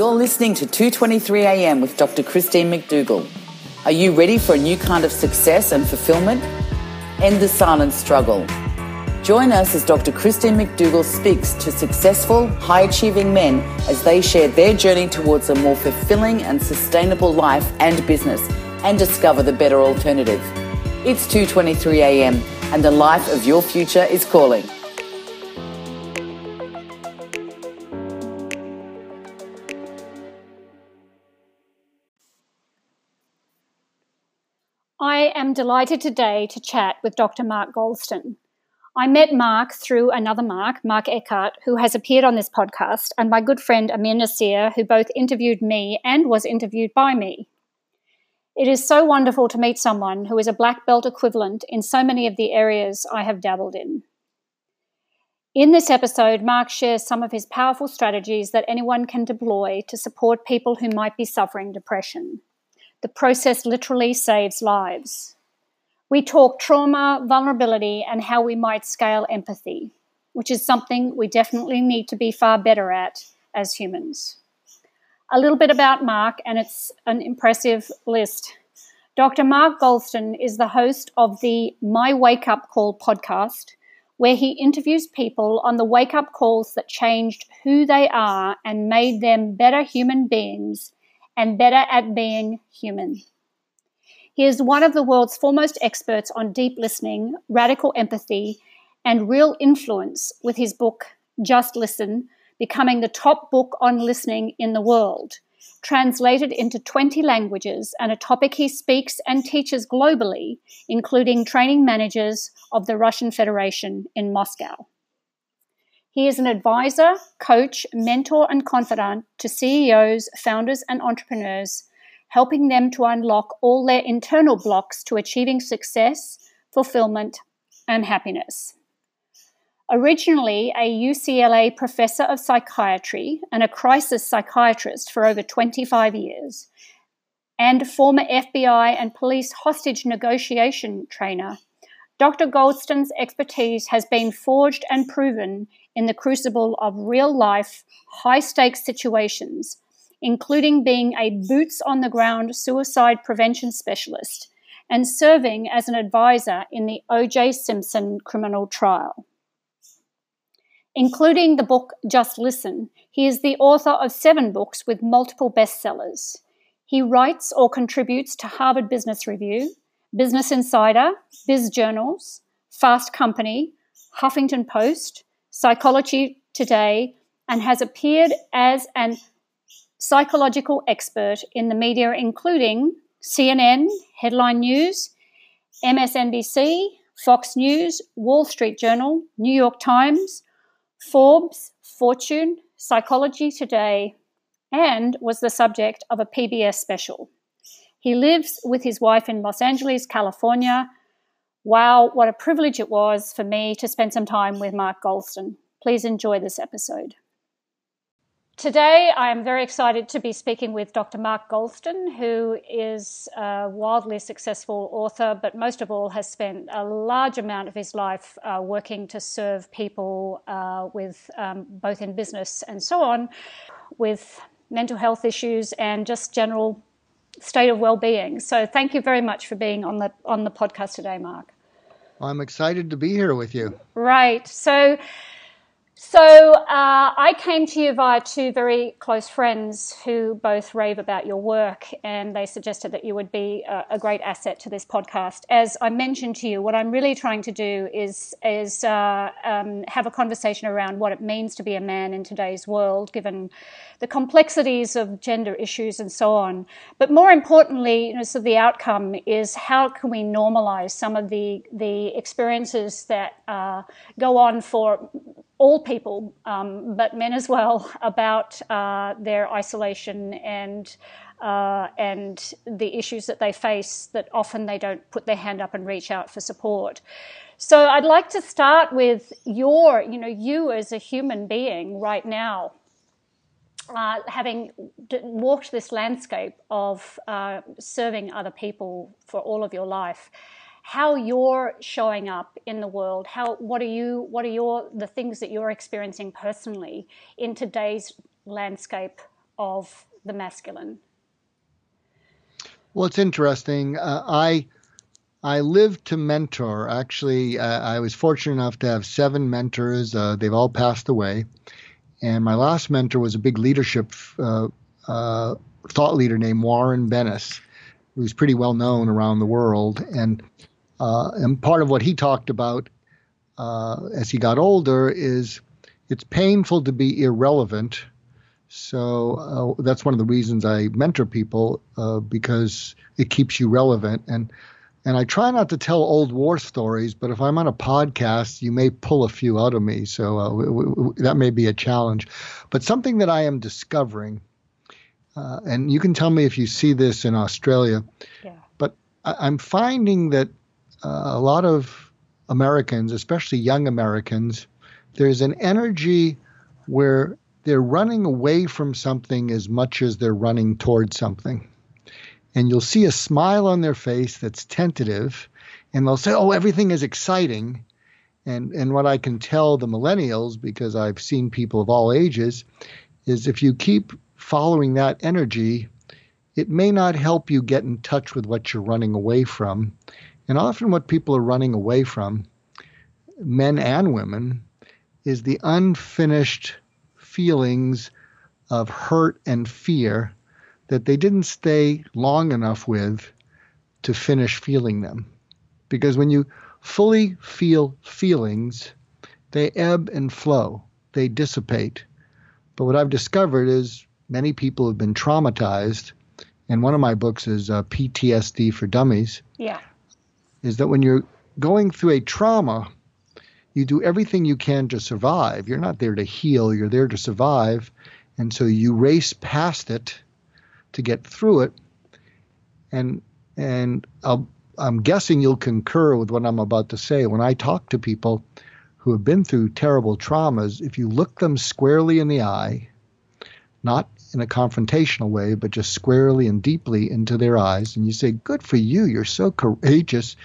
You're listening to 223 AM with Dr. Christine McDougall. Are you ready for a new kind of success and fulfillment? End the silent struggle. Join us as Dr. Christine McDougall speaks to successful, high achieving men as they share their journey towards a more fulfilling and sustainable life and business and discover the better alternative. It's 2:23 a.m. and the life of your future is calling. I am delighted today to chat with Dr. Mark Goulston. I met Mark through another Mark, Mark Eckhart, who has appeared on this podcast, and my good friend Amir Nasir, who both interviewed me and was interviewed by me. It is so wonderful to meet someone who is a black belt equivalent in so many of the areas I have dabbled in. In this episode, Mark shares some of his powerful strategies that anyone can deploy to support people who might be suffering depression. The process literally saves lives. We talk trauma, vulnerability, and how we might scale empathy, which is something we definitely need to be far better at as humans. A little bit about Mark, and it's an impressive list. Dr. Mark Goulston is the host of the My Wake Up Call podcast, where he interviews people on the wake up calls that changed who they are and made them better human beings and better at being human. He is one of the world's foremost experts on deep listening, radical empathy, and real influence with his book, Just Listen, becoming the top book on listening in the world, translated into 20 languages and a topic he speaks and teaches globally, including training managers of the Russian Federation in Moscow. He is an advisor, coach, mentor, and confidant to CEOs, founders, and entrepreneurs, helping them to unlock all their internal blocks to achieving success, fulfillment, and happiness. Originally a UCLA professor of psychiatry and a crisis psychiatrist for over 25 years, and former FBI and police hostage negotiation trainer, Dr. Goulston's expertise has been forged and proven in the crucible of real life, high stakes situations, including being a boots on the ground suicide prevention specialist and serving as an advisor in the O.J. Simpson criminal trial including the book Just Listen. He is the author of seven books with multiple bestsellers. He writes or contributes to Harvard Business Review, Business Insider, Biz Journals, Fast Company, Huffington Post, Psychology Today, and has appeared as an psychological expert in the media, including CNN, Headline News, MSNBC, Fox News, Wall Street Journal, New York Times, Forbes, Fortune, Psychology Today, and was the subject of a PBS special. He lives with his wife in Los Angeles, California. Wow, what a privilege it was for me to spend some time with Mark Goulston. Please enjoy this episode. Today, I am very excited to be speaking with Dr. Mark Goulston, who is a wildly successful author, but most of all has spent a large amount of his life uh, working to serve people uh, with um, both in business and so on, with mental health issues and just general state of well-being. So, thank you very much for being on the on the podcast today, Mark. I'm excited to be here with you. Right. So. So uh, I came to you via two very close friends who both rave about your work, and they suggested that you would be a, a great asset to this podcast. As I mentioned to you, what I'm really trying to do is is uh, um, have a conversation around what it means to be a man in today's world, given the complexities of gender issues and so on. But more importantly, you know, so the outcome is how can we normalize some of the the experiences that uh, go on for all people, um, but men as well, about uh, their isolation and uh, and the issues that they face that often they don't put their hand up and reach out for support. So I'd like to start with your, you know, you as a human being right now, uh, having walked this landscape of uh, serving other people for all of your life how you're showing up in the world how what are you what are your the things that you're experiencing personally in today's landscape of the masculine? Well, it's interesting. Uh, I I live to mentor. Actually, uh, I was fortunate enough to have seven mentors. Uh, they've all passed away, and my last mentor was a big leadership uh, uh, thought leader named Warren Bennis, who's pretty well known around the world. And uh, and part of what he talked about as he got older is it's painful to be irrelevant. So that's one of the reasons I mentor people because it keeps you relevant and and I try not to tell old war stories, but if I'm on a podcast, you may pull a few out of me. So uh, w- w- that may be a challenge. But something that I am discovering, uh, and you can tell me if you see this in Australia, yeah. but I- am finding that a lot of Americans, especially young Americans, there's an energy where they're running away from something as much as they're running towards something and you'll see a smile on their face that's tentative, and they'll say, "Oh, everything is exciting." And and what I can tell the millennials because I've seen people of all ages is if you keep following that energy, it may not help you get in touch with what you're running away from. And often what people are running away from, men and women, is the unfinished feelings of hurt and fear that they didn't stay long enough with to finish feeling them. Because when you fully feel feelings, they ebb and flow, they dissipate. But what I've discovered is many people have been traumatized, and one of my books is uh, PTSD for Dummies. Yeah. Is that when you're going through a trauma, you do everything you can to survive. You're not there to heal, you're there to survive. And so you race past it to get through it. And and I'll, I'm guessing you'll concur with what I'm about to say. When I talk to people who have been through terrible traumas, if you look them squarely in the eye, not in a confrontational way, but just squarely and deeply into their eyes, and you say, Good for you, you're so courageous.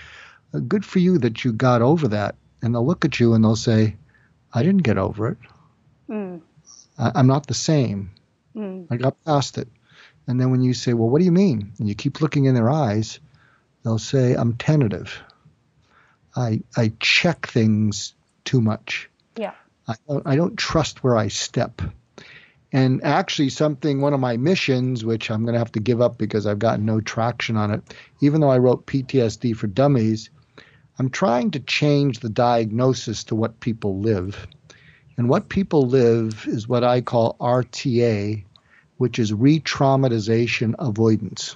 Uh, good for you that you got over that. And they'll look at you and they'll say, I didn't get over it. Mm. I, am not the same. Mm. I got past it. And then when you say, Well, what do you mean? And you keep looking in their eyes, they'll say, I'm tentative. I, I check things too much. Yeah. I don't, I don't trust where I step. And actually, something, one of my missions, which I'm going to have to give up because I've gotten no traction on it, even though I wrote PTSD for Dummies, I'm trying to change the diagnosis to what people live. And what people live is what I call RTA, which is re traumatization avoidance.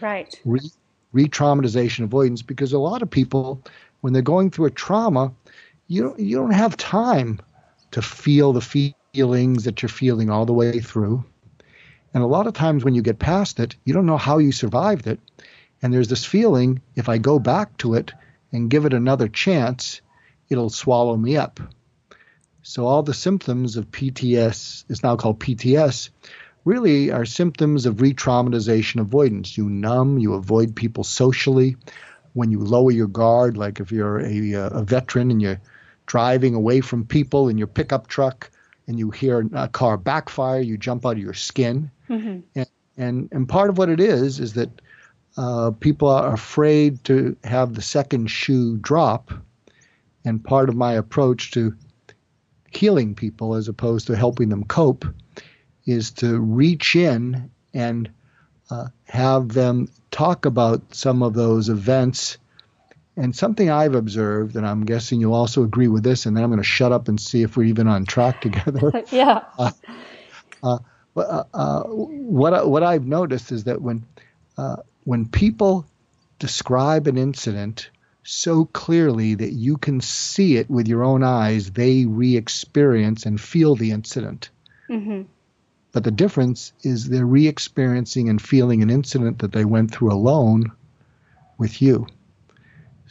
Right. Re traumatization avoidance, because a lot of people, when they're going through a trauma, you don't, you don't have time to feel the feelings that you're feeling all the way through. And a lot of times when you get past it, you don't know how you survived it. And there's this feeling if I go back to it and give it another chance, it'll swallow me up. So all the symptoms of PTS is now called PTS really are symptoms of re traumatization avoidance. You numb, you avoid people socially. When you lower your guard, like if you're a, uh, a veteran and you're driving away from people in your pickup truck and you hear a car backfire, you jump out of your skin. Mm-hmm. And, and, and part of what it is is that uh, people are afraid to have the second shoe drop. And part of my approach to healing people as opposed to helping them cope is to reach in and uh, have them talk about some of those events. And something I've observed, and I'm guessing you'll also agree with this, and then I'm going to shut up and see if we're even on track together. yeah. Uh, uh, uh, uh, what what I've noticed is that when uh, when people describe an incident so clearly that you can see it with your own eyes, they re-experience and feel the incident. Mm-hmm. But the difference is they're re experiencing and feeling an incident that they went through alone with you.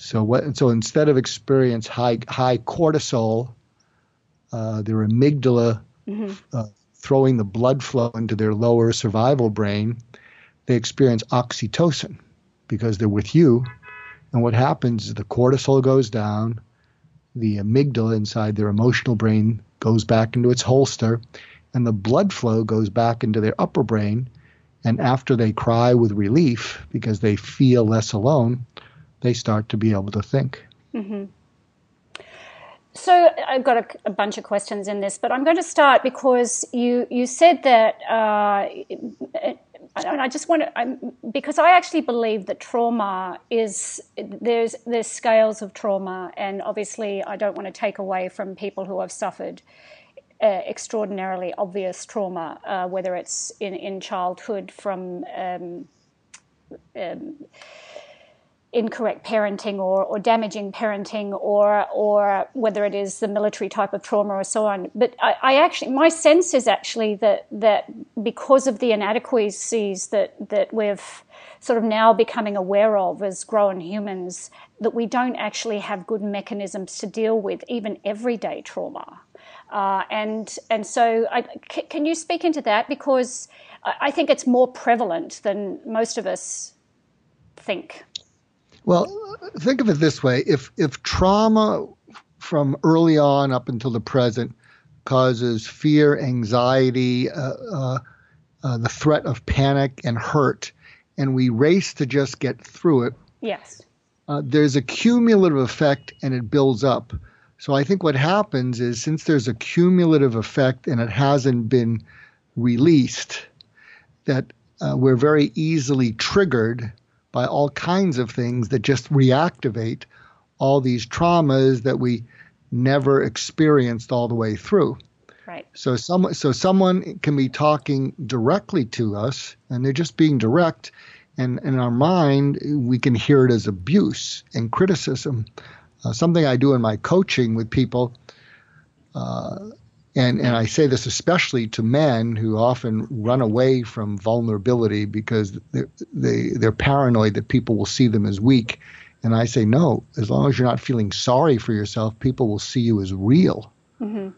So what? So instead of experience high high cortisol, uh, their amygdala mm-hmm. uh, throwing the blood flow into their lower survival brain, they experience oxytocin because they're with you. And what happens is the cortisol goes down, the amygdala inside their emotional brain goes back into its holster, and the blood flow goes back into their upper brain. And after they cry with relief because they feel less alone, they start to be able to think. Mm-hmm. So I've got a, a, bunch of questions in this, but I'm going to start because you you said that, uh, and I just want to I'm, because I actually believe that trauma is there's there's scales of trauma, and obviously I don't want to take away from people who have suffered uh, extraordinarily obvious trauma, uh, whether it's in in childhood from um, um, incorrect parenting or, or damaging parenting or or whether it is the military type of trauma or so on. But I, I, actually my sense is actually that that because of the inadequacies that that we've sort of now becoming aware of as grown humans, that we don't actually have good mechanisms to deal with even everyday trauma. Uh, and and so I, c- can you speak into that because I think it's more prevalent than most of us think. Well, think of it this way: if if trauma from early on up until the present causes fear, anxiety, uh, uh, uh, the threat of panic and hurt, and we race to just get through it. Yes. Uh, there's a cumulative effect, and it builds up. So I think what happens is since there's a cumulative effect and it hasn't been released, that uh, we're very easily triggered by all kinds of things that just reactivate all these traumas that we never experienced all the way through. Right. So some so someone can be talking directly to us and they're just being direct and in our mind we can hear it as abuse and criticism. Uh, something I do in my coaching with people uh, and and I say this especially to men who often run away from vulnerability because they're, they they're paranoid that people will see them as weak. And I say no, as long as you're not feeling sorry for yourself, people will see you as real. Mm-hmm.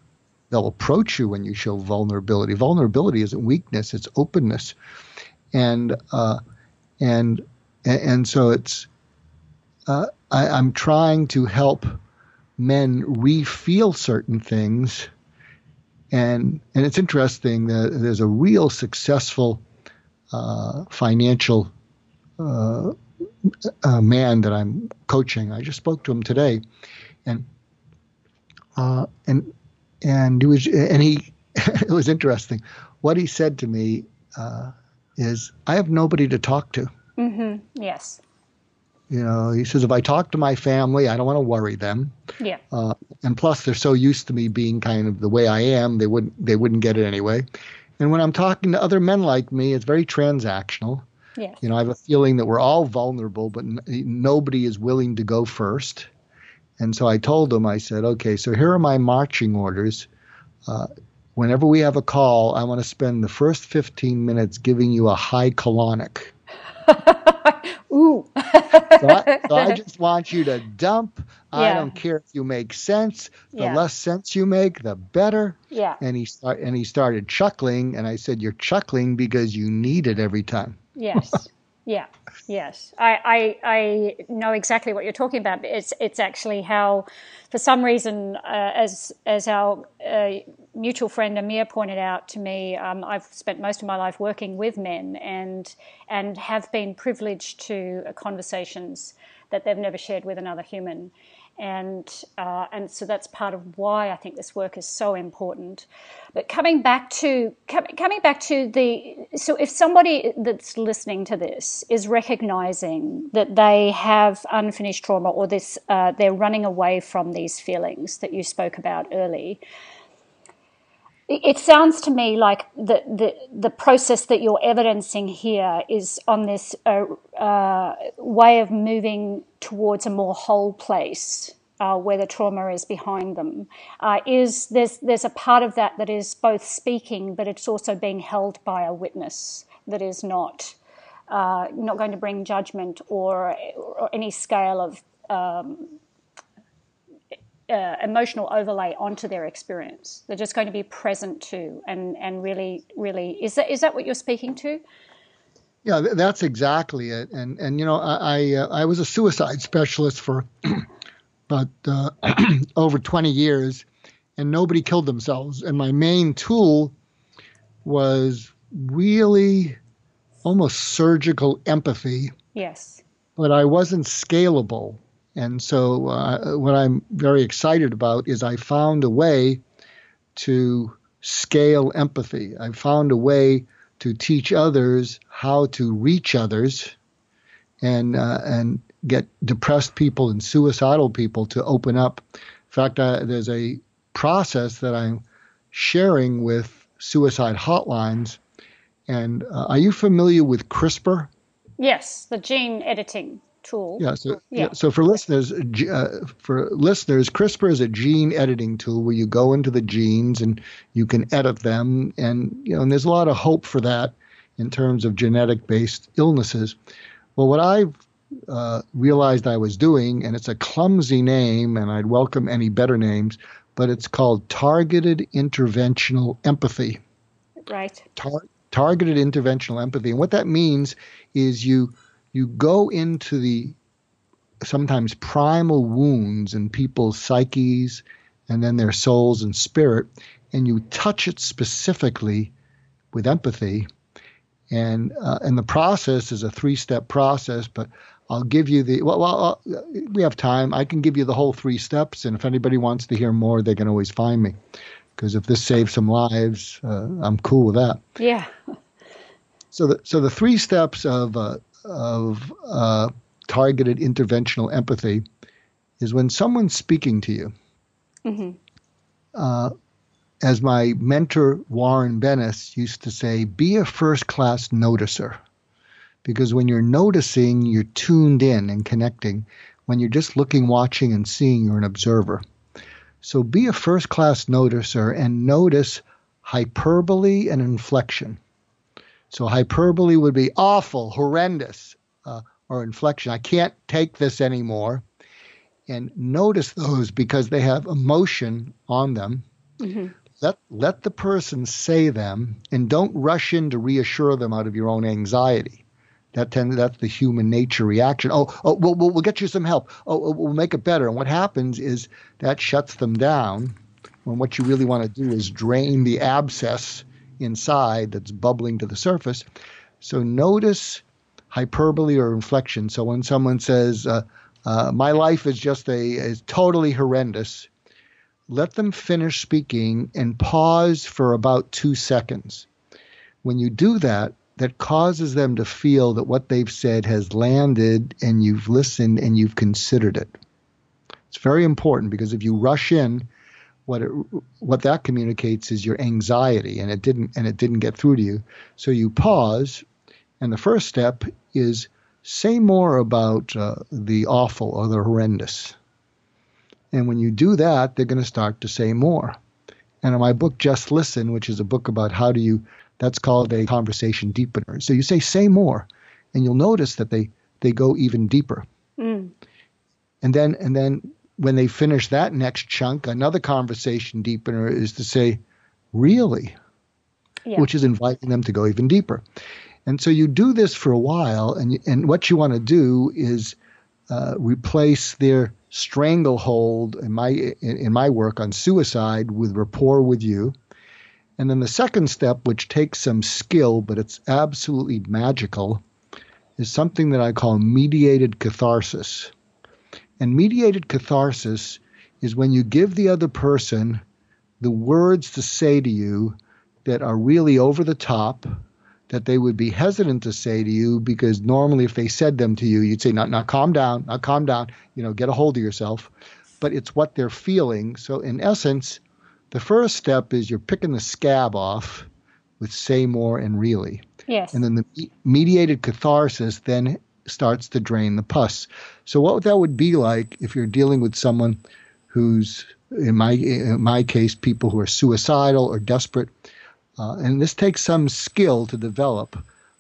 They'll approach you when you show vulnerability. Vulnerability isn't weakness; it's openness. And uh, and and so it's uh, I, I'm trying to help men re-feel certain things and and it's interesting that there's a real successful uh, financial uh, uh, man that I'm coaching. I just spoke to him today, and uh, and and he was and he it was interesting. What he said to me uh, is, "I have nobody to talk to." Mm-hmm. Yes. You know, he says, if I talk to my family, I don't want to worry them. Yeah. Uh, and plus, they're so used to me being kind of the way I am, they wouldn't they wouldn't get it anyway. And when I'm talking to other men like me, it's very transactional. Yes. You know, I have a feeling that we're all vulnerable, but n- nobody is willing to go first. And so I told him, I said, okay, so here are my marching orders. Uh, whenever we have a call, I want to spend the first 15 minutes giving you a high colonic. So, I, so, I, just want you to dump. Yeah. I don't care if you make sense. The yeah. less sense you make, the better. Yeah. And he start and he started chuckling, and I said, "You're chuckling because you need it every time." Yes. Yeah. Yes. I, I I know exactly what you're talking about. It's it's actually how, for some reason, uh, as as our uh, mutual friend Amir pointed out to me, um, I've spent most of my life working with men and and have been privileged to uh, conversations that they've never shared with another human, and uh, and so that's part of why I think this work is so important. But coming back to coming back to the so if somebody that's listening to this is recognizing that they have unfinished trauma or this uh, they're running away from these feelings that you spoke about early it sounds to me like the, the, the process that you're evidencing here is on this uh, uh, way of moving towards a more whole place uh, where the trauma is behind them. Uh, is there's there's a part of that that is both speaking, but it's also being held by a witness that is not uh, not going to bring judgment or, or any scale of um, uh, emotional overlay onto their experience. They're just going to be present to and and really really is that is that what you're speaking to? Yeah, that's exactly it. And and you know I I, uh, I was a suicide specialist for about uh, over 20 years, and nobody killed themselves. And my main tool was really almost surgical empathy. Yes. But I wasn't scalable. And so, uh, what I'm very excited about is I found a way to scale empathy. I found a way to teach others how to reach others and uh, and get depressed people and suicidal people to open up. In fact, uh, there's a process that I'm sharing with suicide hotlines. And uh, are you familiar with CRISPR? Yes, the gene editing tool. Yeah. So, yeah. so for listeners, uh, for listeners, CRISPR is a gene editing tool where you go into the genes and you can edit them, and you know, and there's a lot of hope for that in terms of genetic-based illnesses. Well, what I've uh, realized I was doing, and it's a clumsy name, and I'd welcome any better names, but it's called targeted interventional empathy. Right. Tar- targeted interventional empathy, and what that means is you you go into the sometimes primal wounds in people's psyches and then their souls and spirit, and you touch it specifically with empathy. And uh, and the process is a three-step process, but I'll give you the well, well uh, we have time. I can give you the whole three steps, and if anybody wants to hear more, they can always find me. Because if this saves some lives, uh, I'm cool with that. Yeah. So the so the three steps of uh, of uh, targeted interventional empathy is when someone's speaking to you. Mm-hmm. Uh, as my mentor Warren Bennis used to say, be a first class noticer. Because when you're noticing, you're tuned in and connecting. When you're just looking, watching, and seeing, you're an observer. So be a first class noticer and notice hyperbole and inflection. So hyperbole would be awful, horrendous, uh, or inflection. I can't take this anymore. And notice those because they have emotion on them. Mm-hmm. Let let the person say them, and don't rush in to reassure them out of your own anxiety. That tends that's the human nature reaction. Oh, oh, we'll, we'll, we'll get you some help. Oh, oh, we'll make it better. And what happens is that shuts them down. When what you really want to do is drain the abscess inside that's bubbling to the surface. So notice hyperbole or inflection. So when someone says, uh, uh, "My life is just a is totally horrendous," let them finish speaking and pause for about two seconds. When you do that, that causes them to feel that what they've said has landed and you've listened and you've considered it. It's very important because if you rush in what it, what that communicates is your anxiety and it didn't and it didn't get through to you. So you pause and the first step is say more about uh, the awful or the horrendous. And when you do that they're going to start to say more. And in my book just listen which is a book about how do you that's called a conversation deepener. So you say say more and you'll notice that they they go even deeper. Mm. and then and then when they finish that next chunk, another conversation deepener is to say, really? Yeah. Which is inviting them to go even deeper. And so you do this for a while, and, and what you want to do is uh, replace their stranglehold in my in, in my work on suicide with rapport with you. And then the second step, which takes some skill, but it's absolutely magical, is something that I call mediated catharsis. And mediated catharsis is when you give the other person the words to say to you that are really over the top, that they would be hesitant to say to you because normally if they said them to you, you'd say, "Not, now calm down, not calm down, you know, get a hold of yourself. But it's what they're feeling. So in essence, the first step is you're picking the scab off with say more and really. Yes. And then the mediated catharsis then starts to drain the pus. So what that would be like if you're dealing with someone who's in my in my case people who are suicidal or desperate, uh, and this takes some skill to develop.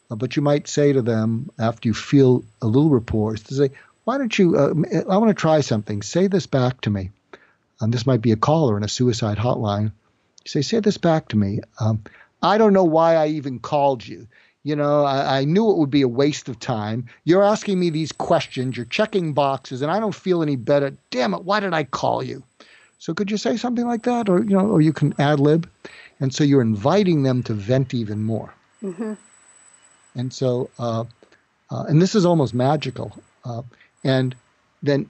Uh, but you might say to them after you feel a little rapport to say, "Why don't you? Uh, I want to try something. Say this back to me." Um, this might be a caller in a suicide hotline. You say, "Say this back to me." Um, I don't know why I even called you. You know, I, I, knew it would be a waste of time. You're asking me these questions, you're checking boxes, and I don't feel any better. Damn it, why did I call you? So could you say something like that, or you know, or you can ad lib, And so you're inviting them to vent even more. Mm-hmm. And so, uh, uh, and this is almost magical. Uh, and then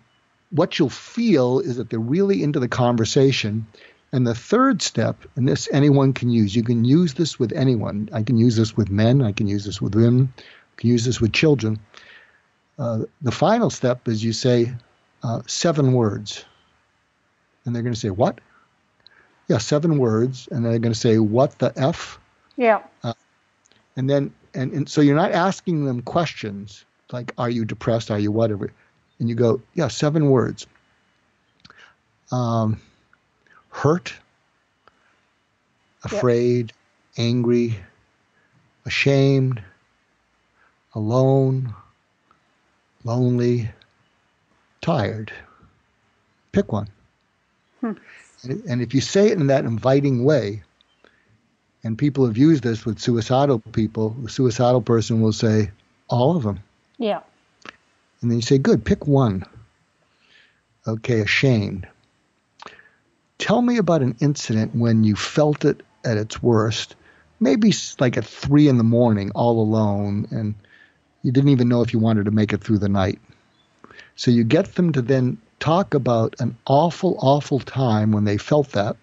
what you'll feel is that they're really into the conversation. And the third step, and this anyone can use, you can use this with anyone. I can use this with men, I can use this with women, I can use this with children. Uh, the final step is you say uh, seven words. And they're going to say, What? Yeah, seven words. And they're going to say, What the F? Yeah. Uh, and then, and, and so you're not asking them questions like, Are you depressed? Are you whatever? And you go, Yeah, seven words. Um, hurt, afraid, yep. angry, ashamed, alone, lonely, tired. Pick one. Hmm. And if you say it in that inviting way, and people have used this with suicidal people, the suicidal person will say, all of them. Yeah. And then you say, good, pick one. Okay, ashamed. Tell me about an incident when you felt it at its worst, maybe like at three in the morning, all alone, and you didn't even know if you wanted to make it through the night. So you get them to then talk about an awful, awful time when they felt that.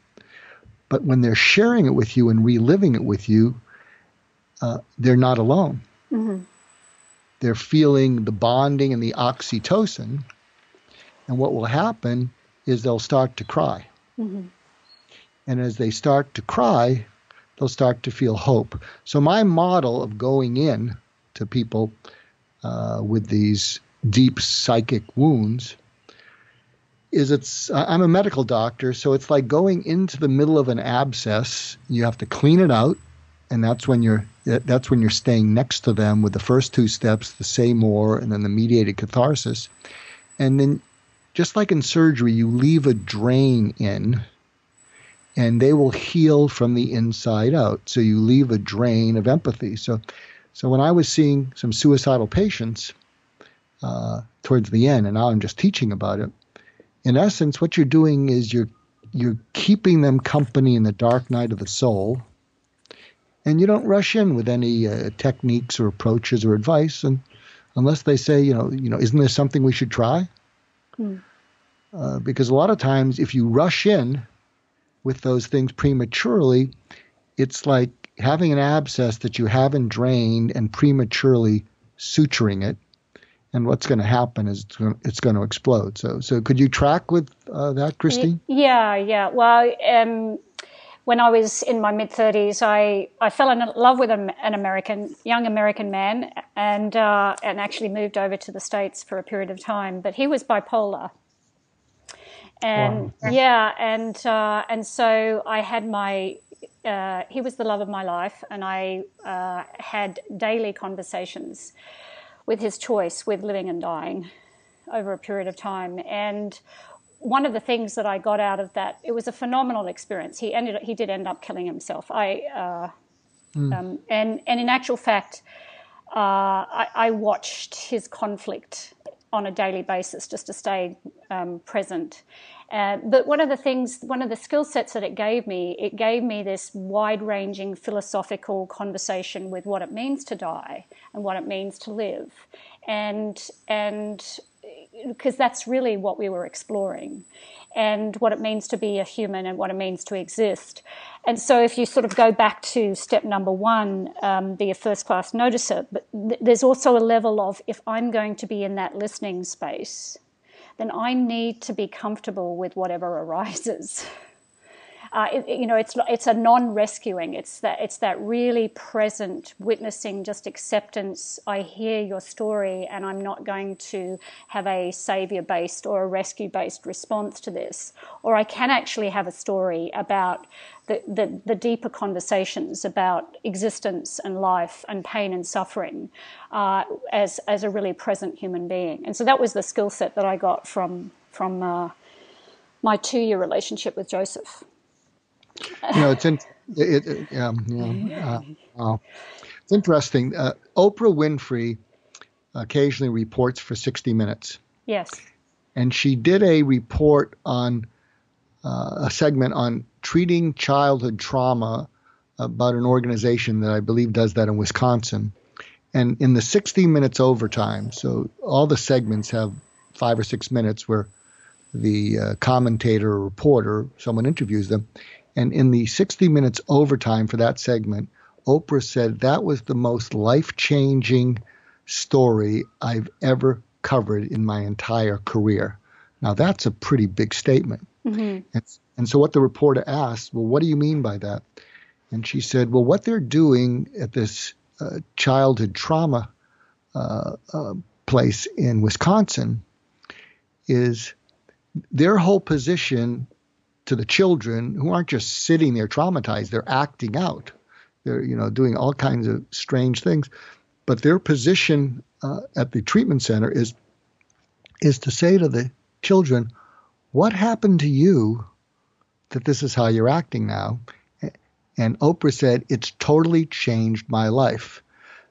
But when they're sharing it with you and reliving it with you, uh, they're not alone. Mm-hmm. They're feeling the bonding and the oxytocin. And what will happen is they'll start to cry. Mm-hmm. And as they start to cry, they'll start to feel hope. So, my model of going in to people uh, with these deep psychic wounds is it's I'm a medical doctor, so it's like going into the middle of an abscess. You have to clean it out, and that's when you're that's when you're staying next to them with the first two steps, the say more, and then the mediated catharsis, and then just like in surgery, you leave a drain in, and they will heal from the inside out. So you leave a drain of empathy. So, so when I was seeing some suicidal patients uh, towards the end, and now I'm just teaching about it in essence, what you're doing is you're you're keeping them company in the dark night of the soul, and you don't rush in with any uh, techniques or approaches or advice, and unless they say, you know, you know, isn't there something we should try? Hmm. Uh, because a lot of times, if you rush in with those things prematurely, it's like having an abscess that you haven't drained and prematurely suturing it and what's going to happen is it's going, to explode. So, so could you track with uh, that, Christine? Yeah, yeah. Well, um, when I was in my mid thirties, I, I fell in love with an, an American young American man, and uh, and actually moved over to the states for a period of time. But he was bipolar, and wow. yeah, and uh, and so I had my uh, he was the love of my life, and I uh, had daily conversations with his choice with living and dying over a period of time. And one of the things that I got out of that, it was a phenomenal experience. He ended, he did end up killing himself. I, uh, mm. um, and and in actual fact, uh, I, I, watched his conflict on a daily basis just to stay um, present. Uh, but one of the things, one of the skill sets that it gave me, it gave me this wide ranging philosophical conversation with what it means to die and what it means to live. And, and because that's really what we were exploring and what it means to be a human and what it means to exist. And so, if you sort of go back to step number one, um, be a first class noticer, but th- there's also a level of if I'm going to be in that listening space, then I need to be comfortable with whatever arises. Uh, it, you know, it's it's a non-rescuing. It's that it's that really present witnessing, just acceptance. I hear your story, and I'm not going to have a savior-based or a rescue-based response to this. Or I can actually have a story about the, the, the deeper conversations about existence and life and pain and suffering uh, as as a really present human being. And so that was the skill set that I got from from uh, my two-year relationship with Joseph you know, it's in, it, it um, yeah, uh, it's interesting. Uh, Oprah Winfrey occasionally reports for 60 Minutes. Yes. And she did a report on uh, a segment on treating childhood trauma about an organization that I believe does that in Wisconsin. And in the 60 minutes overtime, so all the segments have five or six minutes where the uh, commentator or reporter, someone interviews them. And in the 60 minutes overtime for that segment, Oprah said that was the most life changing story I've ever covered in my entire career. Now, that's a pretty big statement. Mm-hmm. And, and so, what the reporter asked, well, what do you mean by that? And she said, well, what they're doing at this uh, childhood trauma uh, uh, place in Wisconsin is their whole position to the children who aren't just sitting there traumatized, they're acting out. They're, you know, doing all kinds of strange things. But their position uh, at the treatment center is is to say to the children, "What happened to you that this is how you're acting now?" And Oprah said, "It's totally changed my life."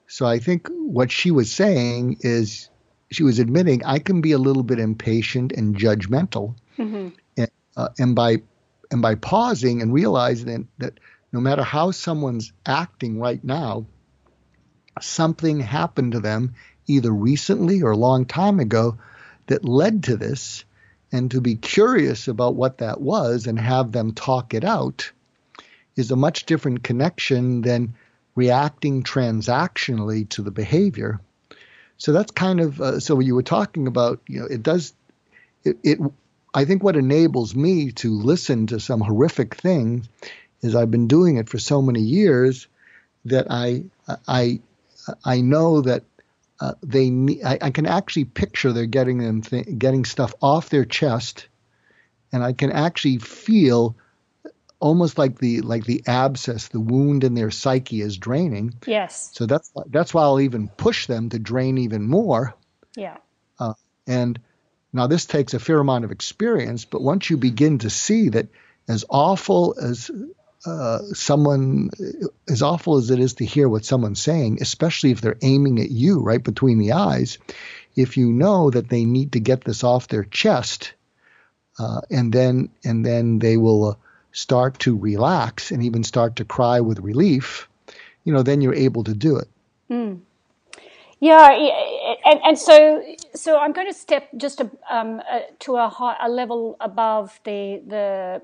So I think what she was saying is she was admitting I can be a little bit impatient and judgmental, mm-hmm. and, uh, and by and by pausing and realizing that no matter how someone's acting right now, something happened to them either recently or a long time ago that led to this, and to be curious about what that was and have them talk it out is a much different connection than reacting transactionally to the behavior. So that's kind of uh, so you were talking about, you know, it does it, it I think what enables me to listen to some horrific thing is I've been doing it for so many years that I I I know that uh, they I, I, can actually picture they're getting them th- getting stuff off their chest, and I can actually feel almost like the like the abscess, the wound in their psyche is draining. Yes. So that's that's why I'll even push them to drain even more. Yeah. Uh, and now this takes a fair amount of experience, but once you begin to see that, as awful as uh, someone, as awful as it is to hear what someone's saying, especially if they're aiming at you right between the eyes, if you know that they need to get this off their chest, uh, and then and then they will. Uh, start to relax and even start to cry with relief, you know, then you're able to do it. Mm. Yeah, and, and so so I'm going to step just a, um, a, to a, high, a level above the the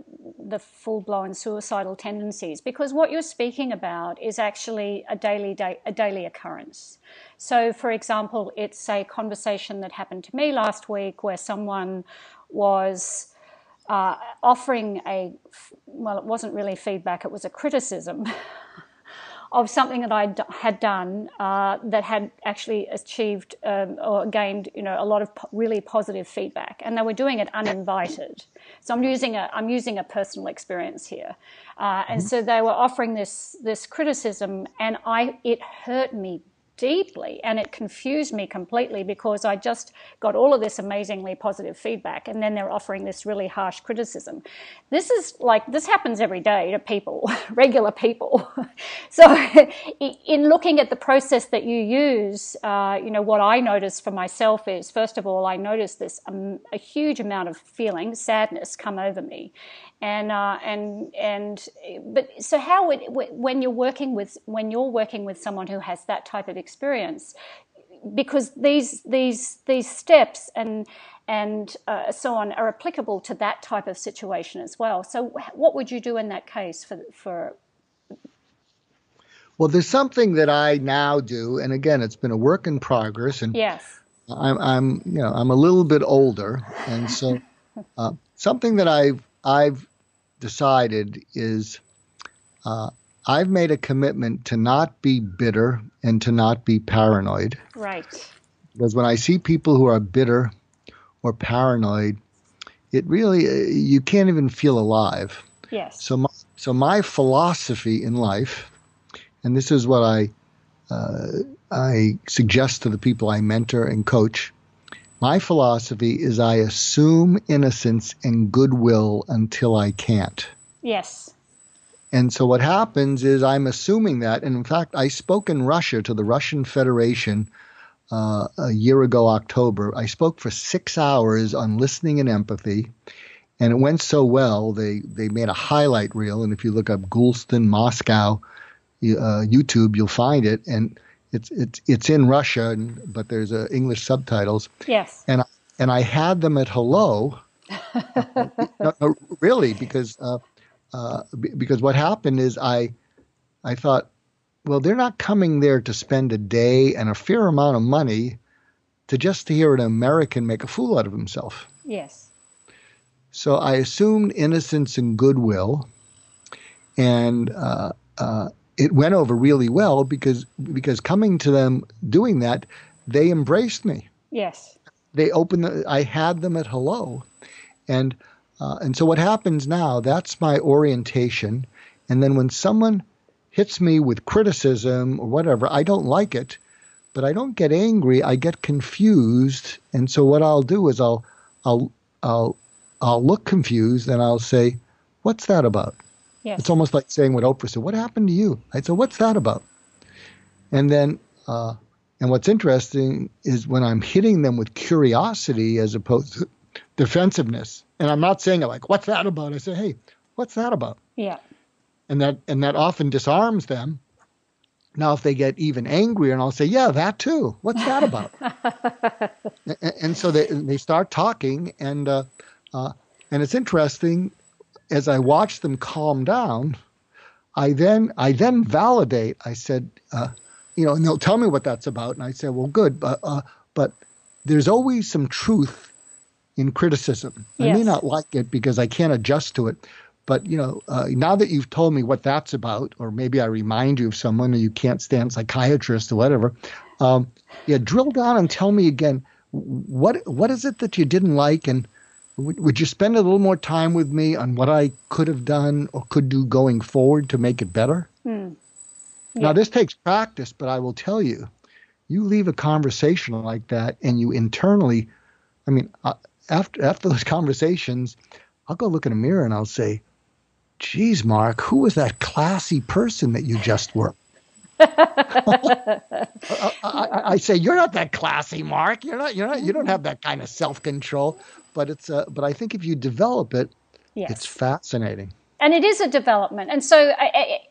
the full blown suicidal tendencies because what you're speaking about is actually a daily day, a daily occurrence. So, for example, it's a conversation that happened to me last week where someone was uh, offering a, well, it wasn't really feedback, it was a criticism of something that I had done uh, that had actually achieved um, or gained, you know, a lot of po- really positive feedback, and they were doing it uninvited. So I'm using a I'm using a personal experience here, uh, and mm-hmm. so they were offering this this criticism, and I it hurt me deeply and it confused me completely because I just got all of this amazingly positive feedback and then they're offering this really harsh criticism. This is like, this happens every day to people, regular people. so in looking at the process that you use, uh, you know, what I notice for myself is, first of all, I notice this um, a huge amount of feeling, sadness come over me and uh, and and but so how would when you're working with when you're working with someone who has that type of experience because these these these steps and and uh, so on are applicable to that type of situation as well. So what would you do in that case for for well there's something that i now do and again it's been a work in progress and yes. I'm i'm you know i'm a little bit older and so uh, something that i've I've decided is uh, I've made a commitment to not be bitter and to not be paranoid. Right. Because when I see people who are bitter or paranoid, it really uh, you can't even feel alive. Yes. So my, so my philosophy in life, and this is what I uh, I suggest to the people I mentor and coach, my philosophy is I assume innocence and goodwill until I can't. Yes. And so what happens is I'm assuming that. And in fact, I spoke in Russia to the Russian Federation uh, a year ago, October. I spoke for six hours on listening and empathy. and it went so well they they made a highlight reel. And if you look up Goulston Moscow uh, YouTube, you'll find it, and it's it's it's in Russian, but there's uh, English subtitles. Yes. And and I had them at hello. no, no, really, because uh, uh, because what happened is I I thought, well, they're not coming there to spend a day and a fair amount of money to just to hear an American make a fool out of himself. Yes. So I assumed innocence and goodwill, and uh, uh, it went over really well because because coming to them doing that, they embraced me. Yes. They opened. The, I had them at hello, and uh, and so what happens now? That's my orientation, and then when someone hits me with criticism or whatever, I don't like it, but I don't get angry. I get confused, and so what I'll do is I'll I'll I'll I'll look confused and I'll say, "What's that about?" Yes. It's almost like saying what Oprah said. What happened to you? I said, what's that about? And then, uh, and what's interesting is when I'm hitting them with curiosity as opposed to defensiveness. And I'm not saying it like, what's that about? I say, hey, what's that about? Yeah. And that and that often disarms them. Now, if they get even angrier, and I'll say, yeah, that too. What's that about? and, and, so they they start talking, and uh, uh, and it's interesting as I watch them calm down, I then I then validate. I said, uh, you know, and they'll tell me what that's about, and I say, well, good, but uh, but there's always some truth in criticism. Yes. I may not like it because I can't adjust to it, but you know, uh, now that you've told me what that's about, or maybe I remind you of someone, or you can't stand psychiatrists or whatever, um, yeah, drill down and tell me again what what is it that you didn't like and would you spend a little more time with me on what I could have done or could do going forward to make it better? Hmm. Yeah. Now, this takes practice, but I will tell you, you leave a conversation like that and you internally, I mean, uh, after, after those conversations, I'll go look in a mirror and I'll say, geez, Mark, who was that classy person that you just were? I, I, I, say you're not that classy, Mark. You're not. You're not. You don't have that kind of self control but it's a, but I think if you develop it, yes. it's fascinating. And it is a development, and so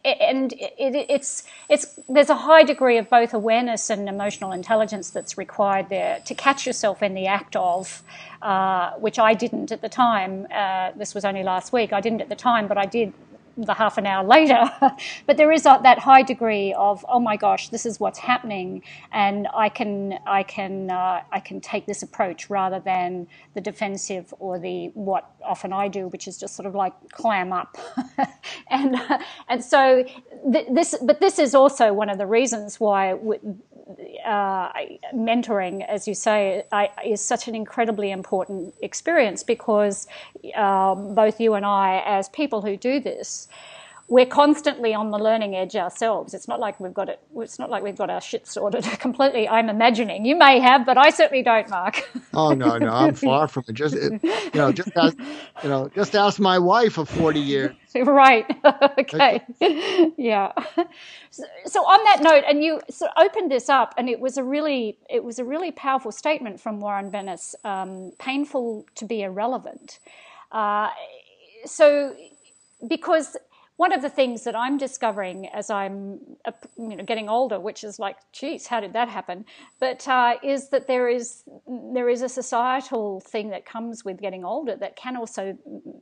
and it, it's it's there's a high degree of both awareness and emotional intelligence that's required there to catch yourself in the act of, uh, which I didn't at the time. Uh, this was only last week. I didn't at the time, but I did the half an hour later. but there is that high degree of oh my gosh, this is what's happening, and I can I can uh, I can take this approach rather than the defensive or the what often I do, which is just sort of like clam up, and uh, and so th- this but this is also one of the reasons why. Uh, mentoring, as you say, I, is such an incredibly important experience because um, both you and I, as people who do this, we're constantly on the learning edge ourselves. It's not like we've got it. It's not like we've got our shit sorted completely. I'm imagining you may have, but I certainly don't, Mark. oh no, no, I'm far from it. Just you know, just ask, you know, just ask my wife of 40 years. right. okay. yeah. So, so, on that note, and you so opened this up, and it was a really, it was a really powerful statement from Warren Bennis. Um, painful to be irrelevant. Uh, so because one of the things that I'm discovering as I'm uh, you know, getting older, which is like, geez, how did that happen? But uh, is that there is there is a societal thing that comes with getting older that can also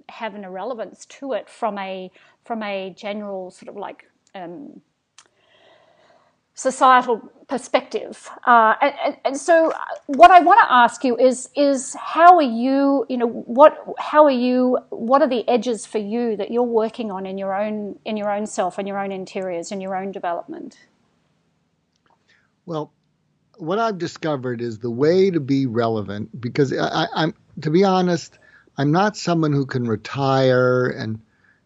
have an irrelevance to it from a from a general sort of like um, societal perspective. Uh, and, and, so, uh, what I want to ask you is is how are you? You know, what how are you? What are the edges for you that you're working on in your own in your own self and your own interiors and your own development? Well, what I've discovered is the way to be relevant because I, I'm to be honest, I'm not someone who can retire and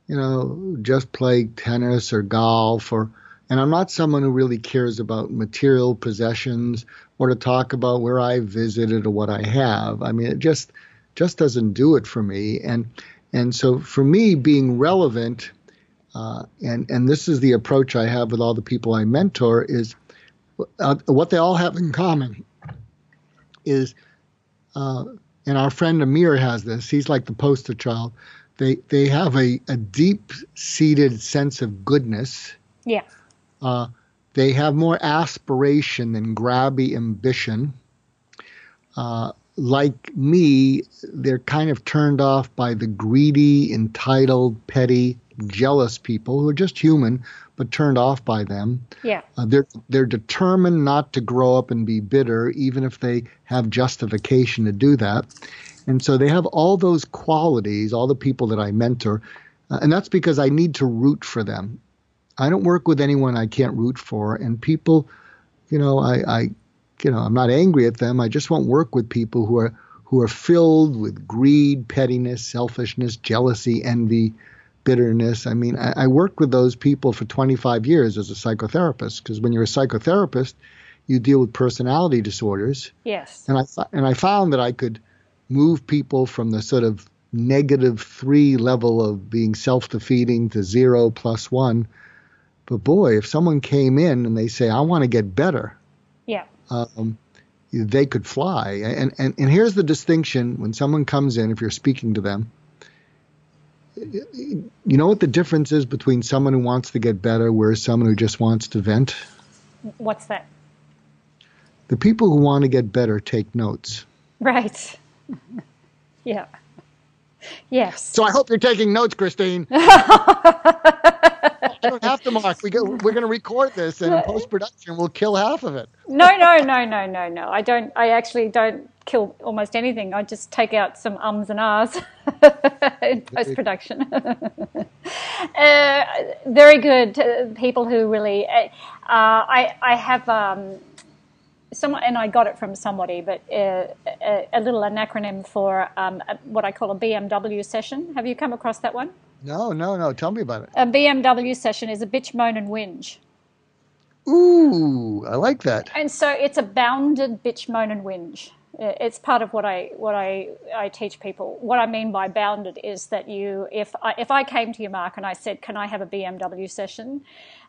you know just play tennis or golf or and I'm not someone who really cares about material possessions or to talk about where I visited or what I have. I mean, it just just doesn't do it for me. And and so for me, being relevant, uh, and and this is the approach I have with all the people I mentor is uh, what they all have in common is uh, and our friend Amir has this. He's like the poster child. They they have a, a deep seated sense of goodness. Yeah. Uh, they have more aspiration than grabby ambition. Uh, like me, they're kind of turned off by the greedy, entitled, petty, jealous people who are just human, but turned off by them. Yeah. Uh, they're they're determined not to grow up and be bitter, even if they have justification to do that. And so they have all those qualities, all the people that I mentor, uh, and that's because I need to root for them. I don't work with anyone I can't root for, and people, you know, I, I you know, I'm not angry at them. I just won't work with people who are who are filled with greed, pettiness, selfishness, jealousy, envy, bitterness. I mean, I, I worked with those people for 25 years as a psychotherapist because when you're a psychotherapist, you deal with personality disorders. Yes. And I and I found that I could move people from the sort of negative three level of being self-defeating to zero plus one. But boy, if someone came in and they say, "I want to get better," yeah. Um, they could fly. And, and and here's the distinction: when someone comes in, if you're speaking to them, you know what the difference is between someone who wants to get better whereas someone who just wants to vent? What's that? The people who want to get better take notes. Right. yeah. Yes. So I hope you're taking notes, Christine. I don't have to, Mark. We go, we're going to record this, and in post production, we'll kill half of it. No, no, no, no, no, no. I don't. I actually don't kill almost anything. I just take out some ums and ahs in post production. uh, very good. Uh, people who really. Uh, I I have. Um, someone and I got it from somebody, but uh, a, a, little an acronym for um, a, what I call a BMW session. Have you come across that one? No, no, no. Tell me about it. A BMW session is a bitch, moan, and whinge. Ooh, I like that. And so it's a bounded bitch, moan, and whinge. It's part of what I what I, I teach people. What I mean by bounded is that you, if I, if I came to you, Mark, and I said, "Can I have a BMW session?"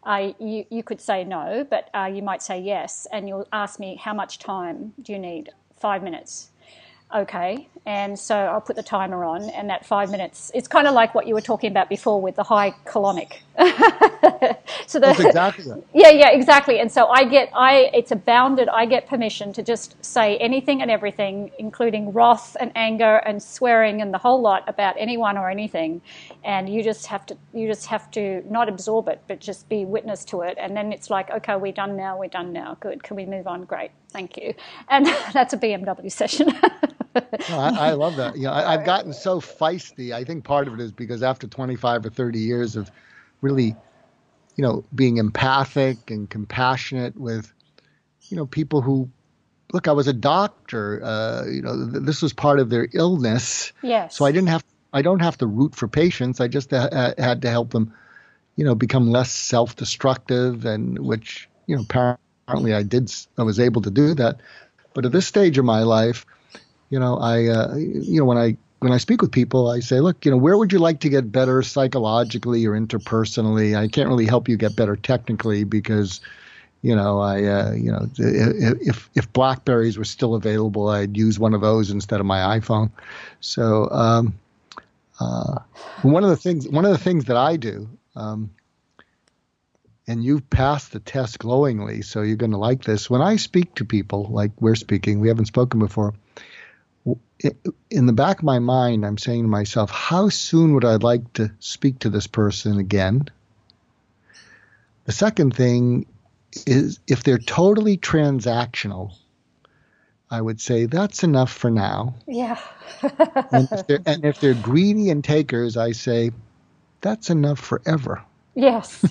Uh, you you could say no, but uh, you might say yes, and you'll ask me how much time do you need? Five minutes okay. And so I'll put the timer on, and that five minutes, it's kind of like what you were talking about before with the high colonic. so the, That's exactly it. Yeah, yeah, exactly. And so I get, I, it's a bounded, I get permission to just say anything and everything, including wrath and anger and swearing and the whole lot about anyone or anything. And you just have to, you just have to not absorb it, but just be witness to it. And then it's like, okay, we're done now, we're done now. Good. Can we move on? Great. Thank you. And that's a BMW session. no, I, I, love that. Know, I, have gotten so feisty. I think part of it is because after 25 or 30 years of really, you know, being empathic and compassionate with, you know, people who, look, I was a doctor. Uh, you know, th- this was part of their illness. Yes. So I didn't have, I don't have to root for patients. I just uh, had to help them, you know, become less self-destructive, and which, you know, apparently I did. I was able to do that. But at this stage of my life, you know, I, uh, you know, when I when I speak with people, I say, look, you know, where would you like to get better psychologically or interpersonally? I can't really help you get better technically because, you know, I, uh, you know, if if Blackberries were still available, I'd use one of those instead of my iPhone. So, um, uh, one of the things, one of the things that I do, um, and you've passed the test glowingly, so you're going to like this. When I speak to people, like we're speaking, we haven't spoken before in the back of my mind, I'm saying to myself, how soon would I like to speak to this person again? The second thing is if they're totally transactional, I would say that's enough for now. Yeah. and, if and, if they're, greedy and takers, I say that's enough forever. Yes.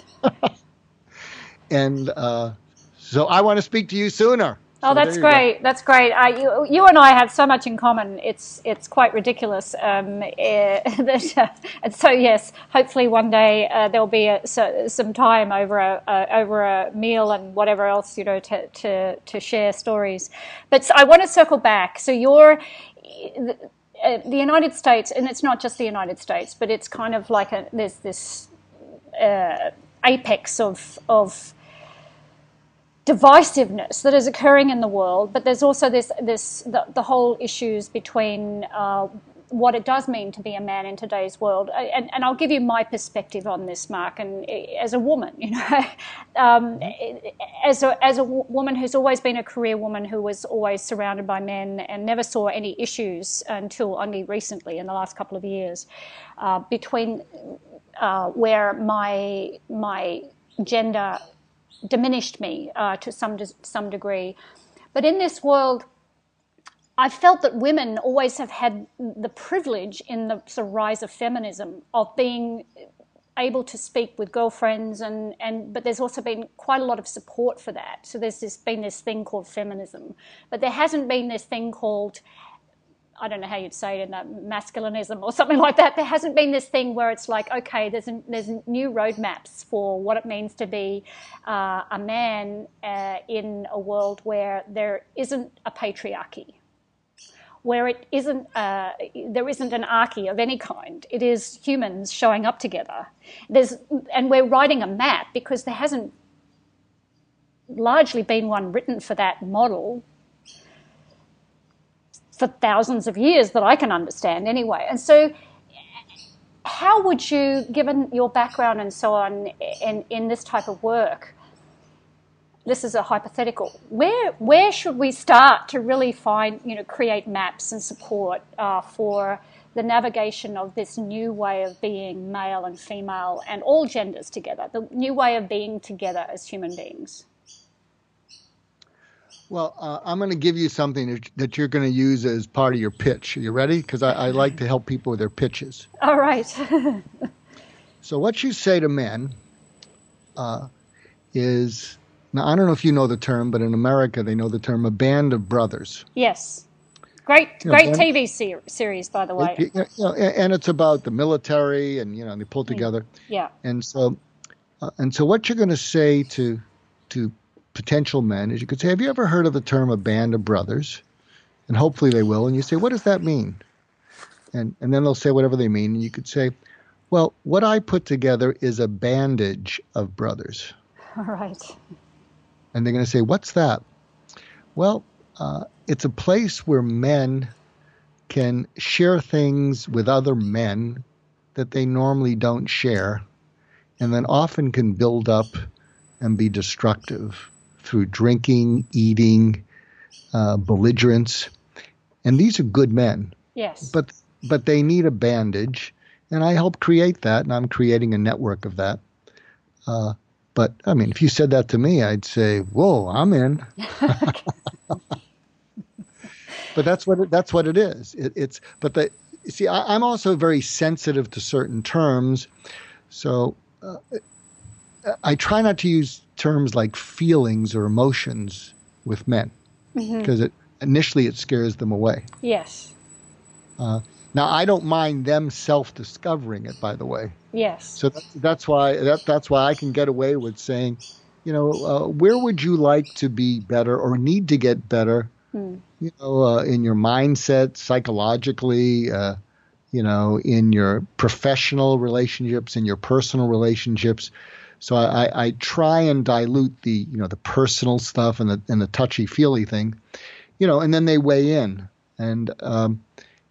and uh, so I want to speak to you sooner. Oh, that's great. Go. That's great. Uh, you, you and I have so much in common. It's it's quite ridiculous. Um, uh, that, uh, and so yes, hopefully one day uh, there'll be a, so, some time over a over a meal and whatever else you know to to, to share stories. But so I want to circle back. So you're. The, uh, the United States, and it's not just the United States, but it's kind of like a, there's this uh, apex of of divisiveness that is occurring in the world, but there's also this this the, the whole issues between uh, what it does mean to be a man in today's world. And, and I'll give you my perspective on this, Mark. And as a woman, you know, um, as a as a woman who's always been a career woman who was always surrounded by men and never saw any issues until only recently in the last couple of years uh, between uh, where my my gender diminished me uh, to some some degree. But in this world, I felt that women always have had the privilege in the sort of rise of feminism of being able to speak with girlfriends and, and but there's also been quite a lot of support for that. So there's this, been this thing called feminism. But there hasn't been this thing called I don't know how you'd say it in that masculinism or something like that. There hasn't been this thing where it's like, okay, there's there's new roadmaps for what it means to be uh, a man uh, in a world where there isn't a patriarchy, where it isn't uh, there isn't an archy of any kind. It is humans showing up together. There's and we're writing a map because there hasn't largely been one written for that model for thousands of years that I can understand anyway. And so, how would you, given your background and so on, in, in this type of work, this is a hypothetical. Where where should we start to really find you know create maps and support uh, for the navigation of this new way of being male and female and all genders together, the new way of being together as human beings? Well, uh, I'm going to give you something that you're going to use as part of your pitch. Are you ready? Because I, I, like to help people with their pitches. All right. so, what you say to men uh, is now, I don't know if you know the term, but in America, they know the term a band of brothers. Yes. Great, you know, great TV ser- series, by the way. It, you know, and it's about the military, and you know, and they pull together. Yeah. And so, uh, and so, what you're going to say to to potential men is you could say, Have you ever heard of the term a band of brothers? And hopefully they will. And you say, What does that mean? And, and then they'll say whatever they mean. And you could say, Well, what I put together is a bandage of brothers. All right. And they're going to say, What's that? Well, uh, it's a place where men can share things with other men that they normally don't share, and then often can build up and be destructive through drinking, eating, uh, belligerence, and these are good men. Yes. But but they need a bandage, and I help create that, and I'm creating a network of that. Uh, but I mean, if you said that to me, I'd say, "Whoa, I'm in." but that's what it, that's what it is. It, it's but the see, I, am also very sensitive to certain terms, so uh, I try not to use terms like feelings or emotions with men because mm-hmm. it initially it scares them away. Yes. Uh, now I don't mind them self-discovering it. By the way. Yes. So that's, that's why that that's why I can get away with saying, you know, uh, where would you like to be better or need to get better? Mm. You know, uh, in your mindset, psychologically, uh, you know, in your professional relationships, in your personal relationships. So I, I try and dilute the you know the personal stuff and the and the touchy feely thing, you know, and then they weigh in and um,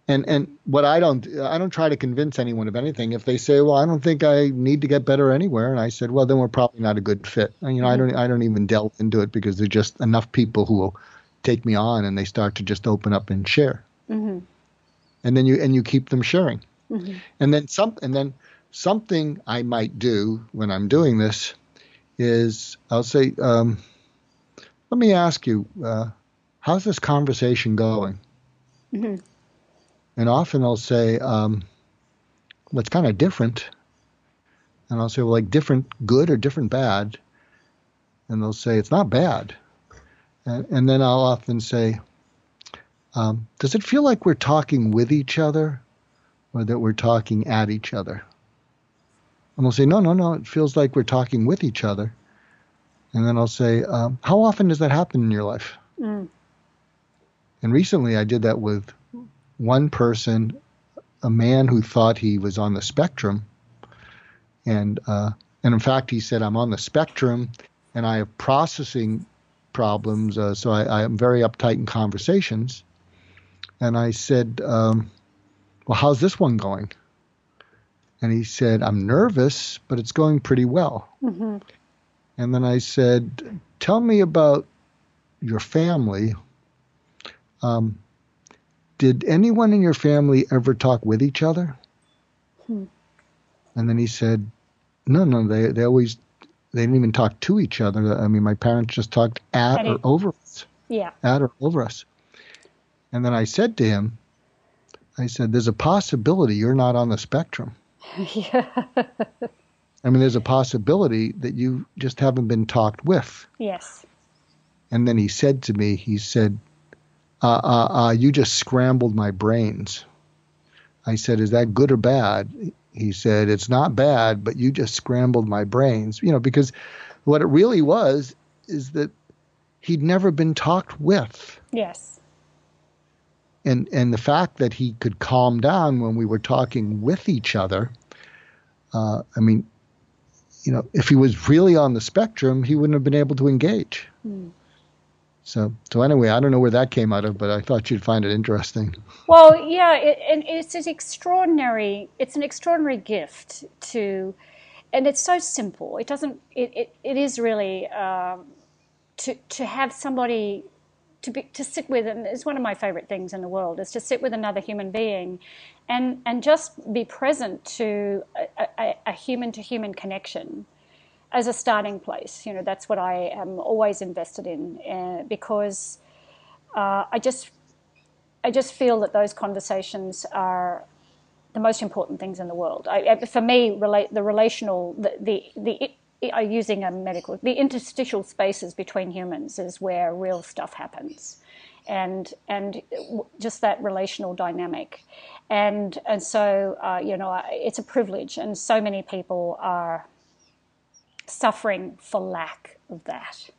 and and what I don't I don't try to convince anyone of anything. If they say, well, I don't think I need to get better anywhere, and I said, well, then we're probably not a good fit. And, you know, mm-hmm. I don't I don't even delve into it because there's just enough people who will take me on and they start to just open up and share. Mm-hmm. And then you and you keep them sharing. Mm-hmm. And then some and then something I might do when I'm doing this is I'll say, um, let me ask you, uh, how's this conversation going? Mm-hmm. And often they'll say, um, well, it's kind of different. And I'll say, well, like different good or different bad? And they'll say, it's not bad. And, and then I'll often say, um, does it feel like we're talking with each other or that we're talking at each other? And they'll say, no, no, no, it feels like we're talking with each other. And then I'll say, um, how often does that happen in your life? Mm. And recently I did that with one person, a man who thought he was on the spectrum. And, uh, and in fact, he said, I'm on the spectrum and I have processing problems, uh, so I, I, am very uptight in conversations. And I said, um, "Well, how's this one going?" And he said, "I'm nervous, but it's going pretty well." Mm-hmm. And then I said, "Tell me about your family. Um, did anyone in your family ever talk with each other?" Hmm. And then he said, "No, no, they they always they didn't even talk to each other. I mean, my parents just talked at or over us. Yeah. At or over us. And then I said to him, I said, there's a possibility you're not on the spectrum. yeah. I mean, there's a possibility that you just haven't been talked with. Yes. And then he said to me, he said, uh, uh, uh, you just scrambled my brains. I said, is that good or bad? he said, It's not bad, but you just scrambled my brains. You know, because what it really was is that he'd never been talked with. Yes. And and the fact that he could calm down when we were talking with each other, uh, I mean, you know, if he was really on the spectrum, he wouldn't have been able to engage. Mm. So, so anyway, I don't know where that came out of, but I thought you'd find it interesting. Well, yeah, it, and it's an extraordinary. It's an extraordinary gift to, and it's so simple. It doesn't. It it, it is really um, to to have somebody to be to sit with, and it's one of my favorite things in the world is to sit with another human being, and and just be present to a human to human connection as a starting place. You know, that's what I am always invested in uh, because uh, I just I just feel that those conversations are the most important things in the world. I, for me, relate the relational the the, the uh, using a medical the interstitial spaces between humans is where real stuff happens and and just that relational dynamic and and so uh, you know it's a privilege and so many people are suffering for lack of that.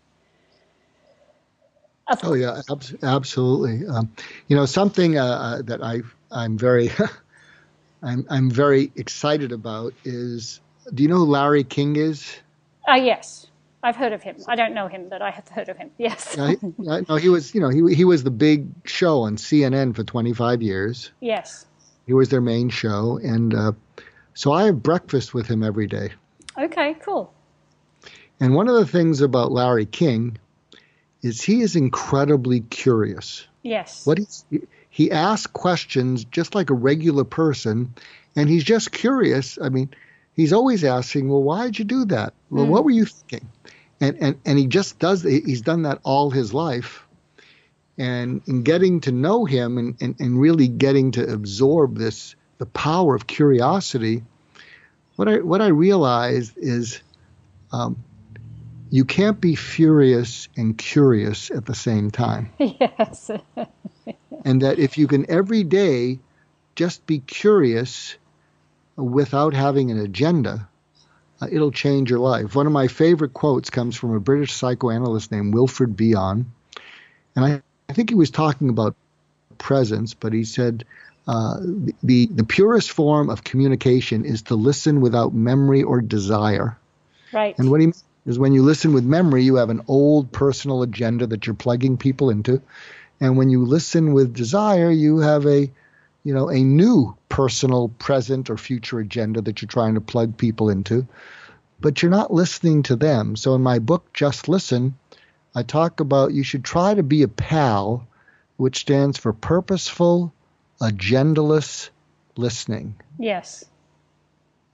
Of oh yeah, ab- absolutely. Um, you know something uh, uh that I I'm very I'm I'm very excited about is do you know who Larry King is? Uh, yes. I've heard of him. I don't know him, but I have heard of him. Yes. uh, no, he was, you know, he he was the big show on CNN for 25 years. Yes. He was their main show, and uh, so I have breakfast with him every day. Okay, cool. And one of the things about Larry King is he is incredibly curious. Yes. What he, he asks questions just like a regular person, and he's just curious. I mean, he's always asking, "Well, why did you do that? Well, mm. what were you thinking?" And and and he just does. He's done that all his life. And in getting to know him and, and, and really getting to absorb this, the power of curiosity, what I what I realized is um, you can't be furious and curious at the same time. Yes. and that if you can every day just be curious without having an agenda, uh, it'll change your life. One of my favorite quotes comes from a British psychoanalyst named Wilfred Bion. And I, I think he was talking about presence, but he said, uh, the, the purest form of communication is to listen without memory or desire. Right. And what he means is when you listen with memory, you have an old personal agenda that you're plugging people into. And when you listen with desire, you have a you know a new personal present or future agenda that you're trying to plug people into but you're not listening to them. So in my book just listen i talk about you should try to be a pal which stands for purposeful agendaless listening. Yes.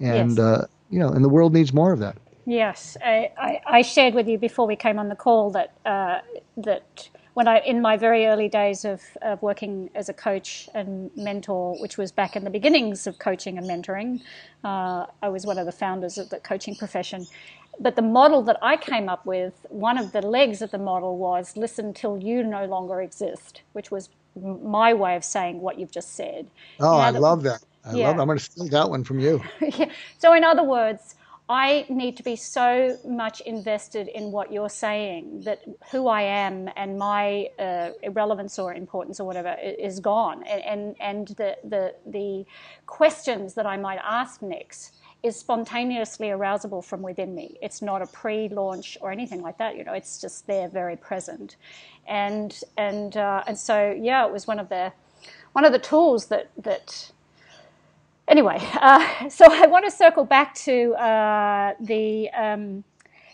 And yes. Uh, you know and the world needs more of that. Yes, I, I, I, shared with you before we came on the call that uh, that when I in my very early days of, of working as a coach and mentor, which was back in the beginnings of coaching and mentoring, uh, I was one of the founders of the coaching profession. But the model that I came up with, one of the legs of the model was listen till you no longer exist, which was my way of saying what you've just said. Oh, I love that. I yeah. love. I'm going to steal that one from you. yeah. So, in other words I need to be so much invested in what you're saying that who I am and my uh, irrelevance or importance or whatever is gone, and and, and the, the the questions that I might ask next is spontaneously arousable from within me. It's not a pre-launch or anything like that. You know, it's just there, very present, and and uh, and so yeah, it was one of the one of the tools that that. Anyway, uh, so I want to circle back to uh, the. Um,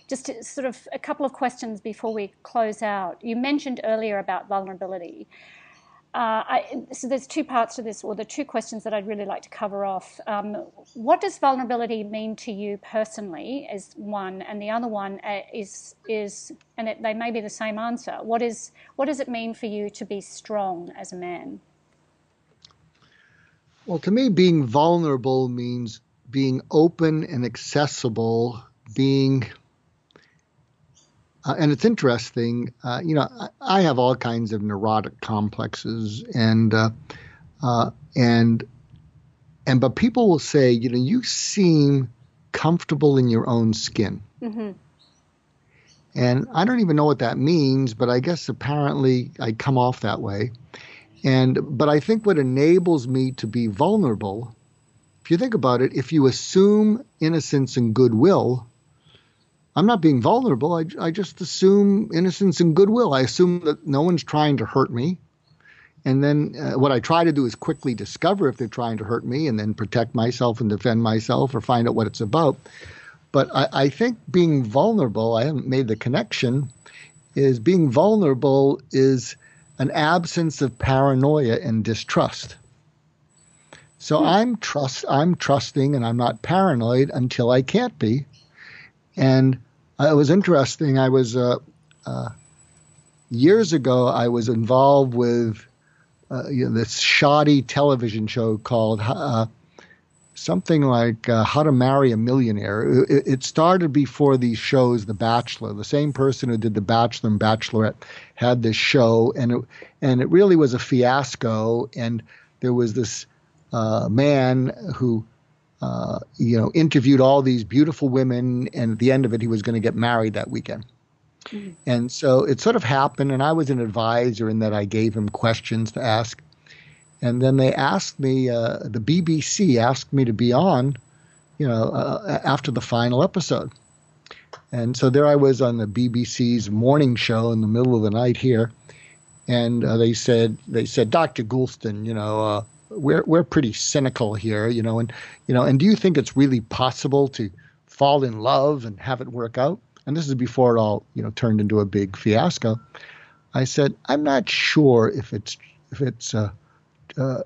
just sort of a couple of questions before we close out. You mentioned earlier about vulnerability. Uh, I, so there's two parts to this, or the two questions that I'd really like to cover off. Um, what does vulnerability mean to you personally, is one, and the other one uh, is is, and it, they may be the same answer. What is what does it mean for you to be strong as a man? Well, to me, being vulnerable means being open and accessible, being uh, and it's interesting, uh, you know, I, I, have all kinds of neurotic complexes, and uh, uh, and and but people will say, you know, you seem comfortable in your own skin, mm-hmm. and I don't even know what that means, but I guess apparently I come off that way, and but I think what enables me to be vulnerable, if you think about it, if you assume innocence and goodwill I'm not being vulnerable. I, I just assume innocence and goodwill. I assume that no one's trying to hurt me. And then uh, what I try to do is quickly discover if they're trying to hurt me and then protect myself and defend myself or find out what it's about. But I, I think being vulnerable, I haven't made the connection, is being vulnerable is an absence of paranoia and distrust. So hmm. I'm trust I'm trusting and I'm not paranoid until I can't be. And it was interesting. I was uh, uh, years ago. I was involved with uh, you know, this shoddy television show called uh, something like uh, How to Marry a Millionaire. It, it, started before these shows, The Bachelor. The same person who did The Bachelor and Bachelorette had this show, and it and it really was a fiasco. And there was this uh, man who uh, you know, interviewed all these beautiful women, and at the end of it, he was going to get married that weekend. Mm-hmm. And so it sort of happened, and I was an advisor in that I gave him questions to ask. And then they asked me, uh, the BBC asked me to be on, you know, uh, after the final episode. And so there I was on the BBC's morning show in the middle of the night here, and uh, they said, they said, Dr. Goulston, you know, uh, we're we're pretty cynical here, you know, and you know, and do you think it's really possible to fall in love and have it work out? And this is before it all, you know, turned into a big fiasco. I said, I'm not sure if it's if it's uh, uh,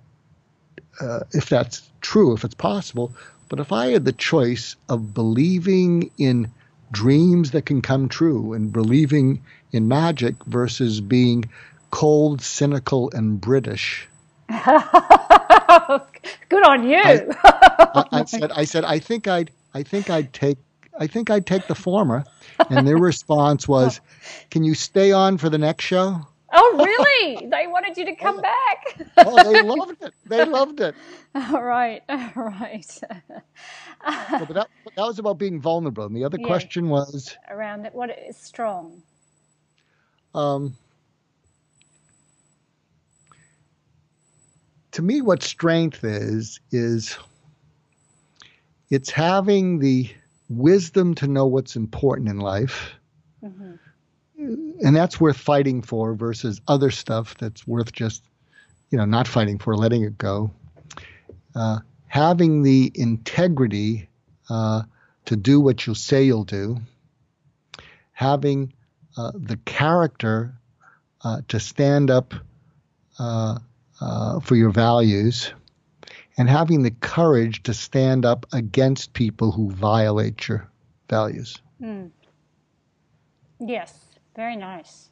uh, if that's true, if it's possible. But if I had the choice of believing in dreams that can come true and believing in magic versus being cold, cynical, and British, Good on you. I, I, I, said, I said, I think I'd, I think I'd take, I think I'd take the former. And their response was, "Can you stay on for the next show?" Oh, really? they wanted you to come back. oh, they loved it. They loved it. All right, all right. so, but that, that was about being vulnerable. And the other yeah. question was around what is strong. Um, to me, what strength is, is it's having the wisdom to know what's important in life. Mm-hmm. And that's worth fighting for versus other stuff that's worth just, you know, not fighting for, letting it go. Uh, having the integrity uh, to do what you say you'll do. Having uh, the character uh, to stand up uh, uh, for your values and having the courage to stand up against people who violate your values. Mm. Yes, very nice.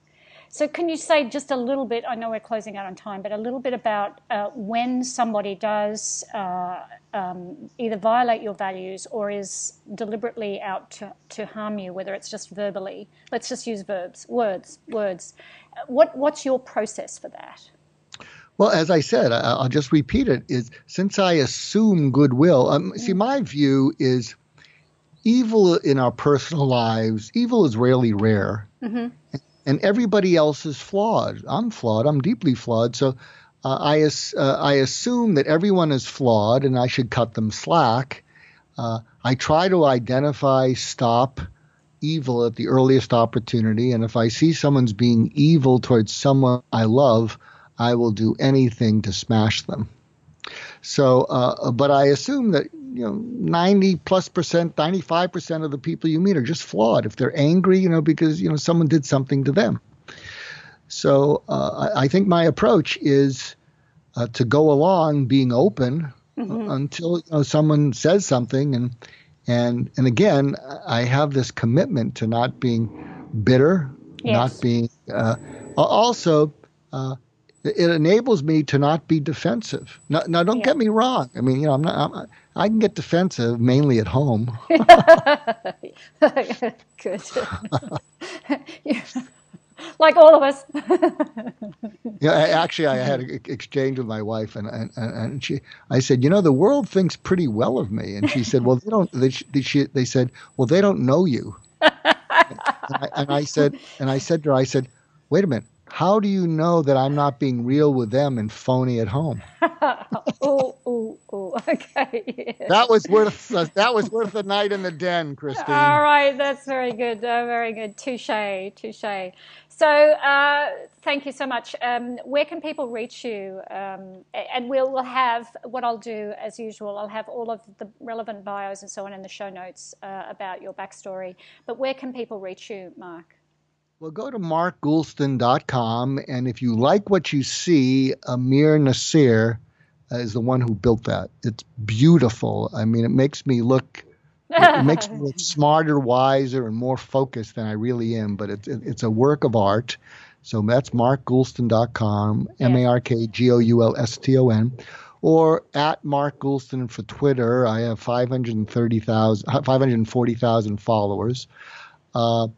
So, can you say just a little bit? I know we're closing out on time, but a little bit about uh, when somebody does uh, um, either violate your values or is deliberately out to, to harm you, whether it's just verbally. Let's just use verbs, words, words. What, what's your process for that? Well, as I said, I'll just repeat it: is since I assume goodwill. Um, see, my view is evil in our personal lives. Evil is rarely rare, mm-hmm. and everybody else is flawed. I'm flawed. I'm deeply flawed. So uh, I uh, I assume that everyone is flawed, and I should cut them slack. Uh, I try to identify, stop evil at the earliest opportunity. And if I see someone's being evil towards someone I love, I will do anything to smash them. So, uh, but I assume that you know 90 plus percent 95 percent of the people you meet are just flawed if they're angry you know because you know someone did something to them so uh, I, I, think my approach is uh, to go along being open mm-hmm. until you know, someone says something and and and again I have this commitment to not being bitter yes. not being uh, also uh, it enables me to not be defensive. Now, now don't yeah. get me wrong. I mean, you know, I'm not. I'm, i can get defensive mainly at home. Good. like all of us. yeah, actually, I had an exchange with my wife, and, and and she, I said, you know, the world thinks pretty well of me, and she said, well, they don't. They she, they said, well, they don't know you. and, I, and I said, and I said to her, I said, wait a minute how do you know that I'm not being real with them and phony at home? oh, oh, oh, okay. That was worth that was worth a night in the den, Christine. All right, that's very good, uh, very good. Touche, touche. So, uh, thank you so much. Um, where can people reach you? Um, and we'll have what I'll do as usual. I'll have all of the relevant bios and so on in the show notes uh, about your backstory. But where can people reach you, Mark? Well, go to markgoulston.com, and if you like what you see, Amir Nasir is the one who built that. It's beautiful. I mean, it makes me look. it makes me look smarter, wiser, and more focused than I really am. But it's it's a work of art. So that's markgoulston.com, M A R K G O U L S T O N, or at Mark Goulston for Twitter. I have 530,000, 540,000 followers. Uh,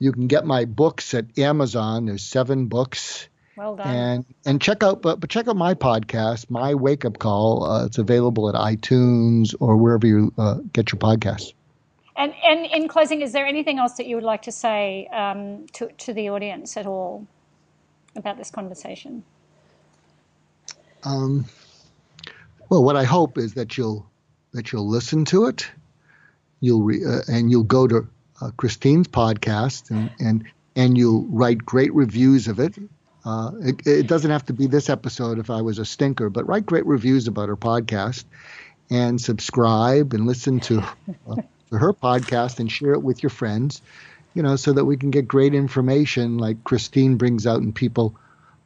you can get my books at Amazon. There's seven books. Well done. And and check out but, but check out my podcast, my Wake Up Call. Uh, it's available at iTunes or wherever you uh, get your podcasts. And and in closing, is there anything else that you would like to say um, to to the audience at all about this conversation? Um, well, what I hope is that you'll that you'll listen to it, you'll re, uh, and you'll go to uh, Christine's podcast and, and and you write great reviews of it. Uh, it. It doesn't have to be this episode if I was a stinker, but write great reviews about her podcast and subscribe and listen to, uh, to her podcast and share it with your friends, you know, so that we can get great information like Christine brings out in people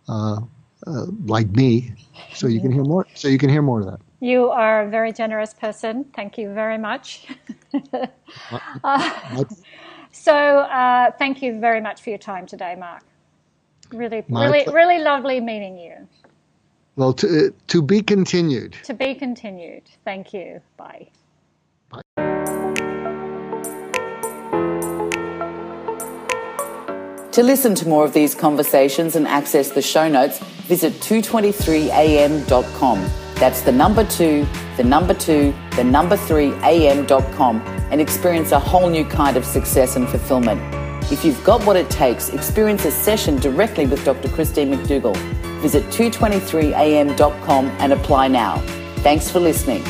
uh, uh, like me, so you can hear more. So you can hear more of that. You are a very generous person. Thank you very much. uh, so, uh, thank you very much for your time today, Mark. Really, My really, pl- really lovely meeting you. Well, to, to be continued. To be continued. Thank you. Bye. Bye. To listen to more of these conversations and access the show notes, visit 223am.com. That's the number two, the number two, the number three am.com and experience a whole new kind of success and fulfillment. If you've got what it takes, experience a session directly with Dr. Christine McDougall. Visit 223am.com and apply now. Thanks for listening.